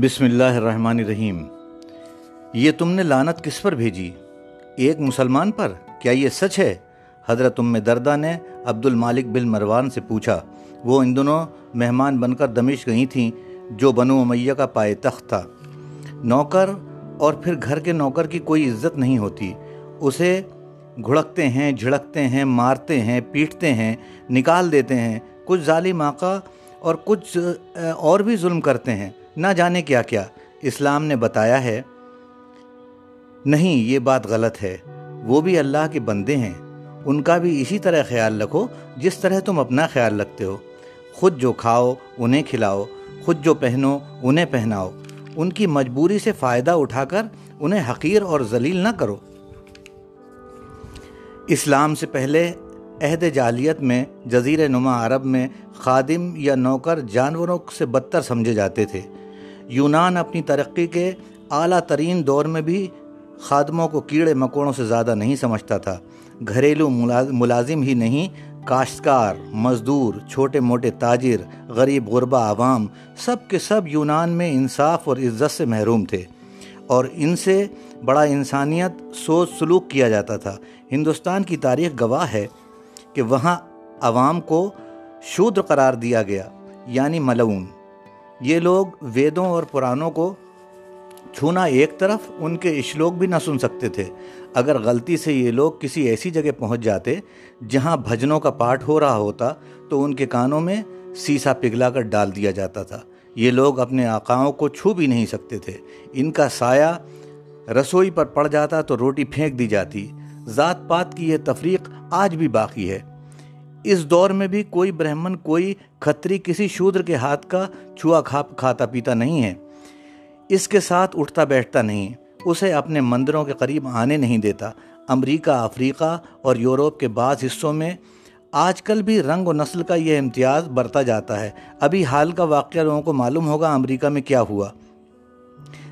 بسم اللہ الرحمن الرحیم۔ یہ تم نے لانت کس پر بھیجی؟ ایک مسلمان پر؟ کیا یہ سچ ہے؟ حضرت ام دردہ نے عبد المالک بن مروان سے پوچھا۔ وہ ان دنوں مہمان بن کر دمش گئی تھیں، جو بنو امیہ کا پائے تخت تھا۔ نوکر اور پھر گھر کے نوکر کی کوئی عزت نہیں ہوتی۔ اسے گھڑکتے ہیں، جھڑکتے ہیں، مارتے ہیں، پیٹتے ہیں، نکال دیتے ہیں۔ کچھ ظالم آقا اور کچھ اور بھی ظلم کرتے ہیں۔ نہ جانے کیا کیا اسلام نے بتایا ہے، نہیں یہ بات غلط ہے، وہ بھی اللہ کے بندے ہیں۔ ان کا بھی اسی طرح خیال رکھو جس طرح تم اپنا خیال رکھتے ہو۔ خود جو کھاؤ انہیں کھلاؤ، خود جو پہنو انہیں پہناؤ۔ ان کی مجبوری سے فائدہ اٹھا کر انہیں حقیر اور ذلیل نہ کرو۔ اسلام سے پہلے عہد جالیت میں جزیر نما عرب میں خادم یا نوکر جانوروں سے بدتر سمجھے جاتے تھے۔ یونان اپنی ترقی کے اعلیٰ ترین دور میں بھی خادموں کو کیڑے مکوڑوں سے زیادہ نہیں سمجھتا تھا۔ گھریلو ملازم ہی نہیں، کاشتکار، مزدور، چھوٹے موٹے تاجر، غریب غربہ عوام، سب کے سب یونان میں انصاف اور عزت سے محروم تھے۔ اور ان سے بڑا انسانیت سوچ سلوک کیا جاتا تھا۔ ہندوستان کی تاریخ گواہ ہے کہ وہاں عوام کو شودر قرار دیا گیا یعنی ملعون۔ یہ لوگ ویدوں اور پرانوں کو چھونا ایک طرف، ان کے اشلوک بھی نہ سن سکتے تھے۔ اگر غلطی سے یہ لوگ کسی ایسی جگہ پہنچ جاتے جہاں بھجنوں کا پاٹ ہو رہا ہوتا، تو ان کے کانوں میں سیسا پگھلا کر ڈال دیا جاتا تھا۔ یہ لوگ اپنے آقاؤں کو چھو بھی نہیں سکتے تھے۔ ان کا سایہ رسوئی پر پڑ جاتا تو روٹی پھینک دی جاتی۔ ذات پات کی یہ تفریق آج بھی باقی ہے۔ اس دور میں بھی کوئی برہمن، کوئی کھتری کسی شودر کے ہاتھ کا چھوا کھا، کھاتا پیتا نہیں ہے۔ اس کے ساتھ اٹھتا بیٹھتا نہیں، اسے اپنے مندروں کے قریب آنے نہیں دیتا۔ امریکہ، افریقہ اور یورپ کے بعض حصوں میں آج کل بھی رنگ و نسل کا یہ امتیاز برتا جاتا ہے۔ ابھی حال کا واقعہ لوگوں کو معلوم ہوگا امریکہ میں کیا ہوا۔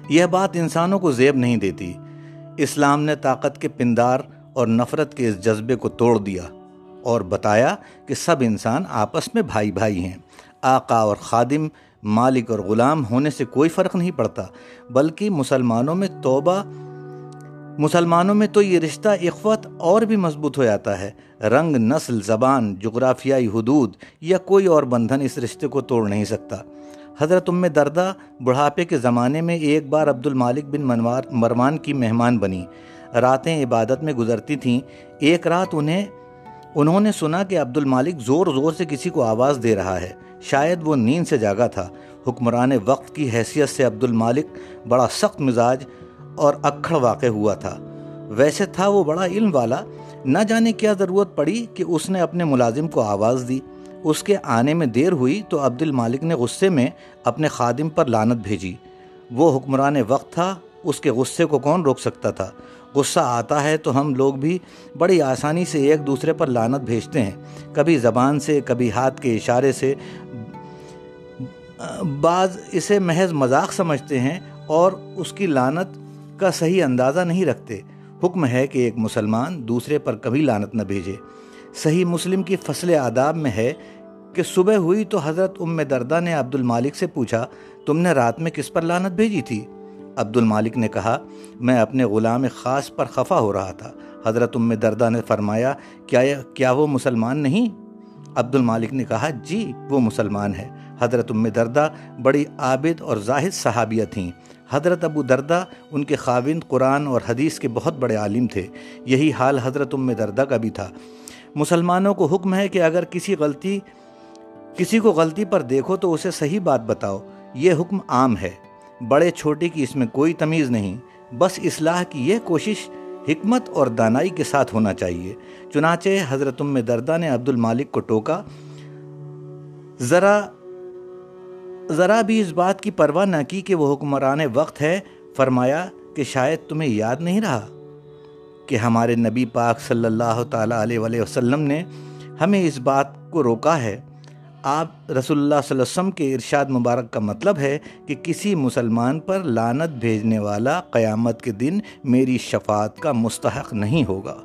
یہ بات انسانوں کو زیب نہیں دیتی۔ اسلام نے طاقت کے پندار اور نفرت کے اس جذبے کو توڑ دیا۔ اور بتایا کہ سب انسان آپس میں بھائی بھائی ہیں۔ آقا اور خادم، مالک اور غلام ہونے سے کوئی فرق نہیں پڑتا، بلکہ مسلمانوں میں توبہ، مسلمانوں میں تو یہ رشتہ اخوت اور بھی مضبوط ہو جاتا ہے۔ رنگ، نسل، زبان، جغرافیائی حدود یا کوئی اور بندھن اس رشتے کو توڑ نہیں سکتا۔ حضرت ام دردہ، بڑھاپے کے زمانے میں ایک بار عبد المالک بن منوار، مروان کی مہمان بنی۔ راتیں عبادت میں گزرتی تھیں، ایک رات انہیں انہوں نے سنا کہ عبد المالک زور زور سے کسی کو آواز دے رہا ہے۔ شاید وہ نیند سے جاگا تھا۔ حکمران وقت کی حیثیت سے عبد المالک بڑا سخت مزاج اور اکھڑ واقع ہوا تھا۔ ویسے تھا وہ بڑا علم والا۔ نہ جانے کیا ضرورت پڑی کہ اس نے اپنے ملازم کو آواز دی۔ اس کے آنے میں دیر ہوئی تو عبد المالک نے غصے میں اپنے خادم پر لانت بھیجی۔ وہ حکمران وقت تھا۔ اس کے غصے کو کون روک سکتا تھا؟ غصہ آتا ہے تو ہم لوگ بھی بڑی آسانی سے ایک دوسرے پر لانت بھیجتے ہیں۔ کبھی زبان سے، کبھی ہاتھ کے اشارے سے۔ بعض اسے محض مذاق سمجھتے ہیں اور اس کی لانت کا صحیح اندازہ نہیں رکھتے۔ حکم ہے کہ ایک مسلمان دوسرے پر کبھی لانت نہ بھیجے۔ صحیح مسلم کی فصل آداب میں ہے کہ صبح ہوئی تو حضرت ام دردہ نے عبد المالک سے پوچھا، تم نے رات میں کس پر لانت بھیجی تھی؟ عبد المالک نے کہا، میں اپنے غلام خاص پر خفا ہو رہا تھا۔ حضرت ام دردہ نے فرمایا، کیا کیا وہ مسلمان نہیں؟ عبد المالک نے کہا جی وہ مسلمان ہے۔ حضرت ام دردہ بڑی عابد اور زاہد صحابیہ تھیں۔ حضرت ابو دردہ ان کے خاوند قرآن اور حدیث کے بہت بڑے عالم تھے۔ یہی حال حضرت ام دردہ کا بھی تھا۔ مسلمانوں کو حکم ہے کہ اگر کسی غلطی کسی کو غلطی پر دیکھو تو اسے صحیح بات بتاؤ۔ یہ حکم عام ہے۔ بڑے چھوٹے کی اس میں کوئی تمیز نہیں، بس اصلاح کی یہ کوشش حکمت اور دانائی کے ساتھ ہونا چاہیے۔ چنانچہ حضرت ام دردہ نے عبد المالک کو ٹوکا، ذرا ذرا بھی اس بات کی پرواہ نہ کی کہ وہ حکمران وقت ہے۔ فرمایا کہ شاید تمہیں یاد نہیں رہا کہ ہمارے نبی پاک صلی اللہ تعالیٰ علیہ وسلم نے ہمیں اس بات کو روکا ہے۔ آپ رسول اللہ صلی اللہ علیہ وسلم کے ارشاد مبارک کا مطلب ہے کہ کسی مسلمان پر لانت بھیجنے والا قیامت کے دن میری شفاعت کا مستحق نہیں ہوگا۔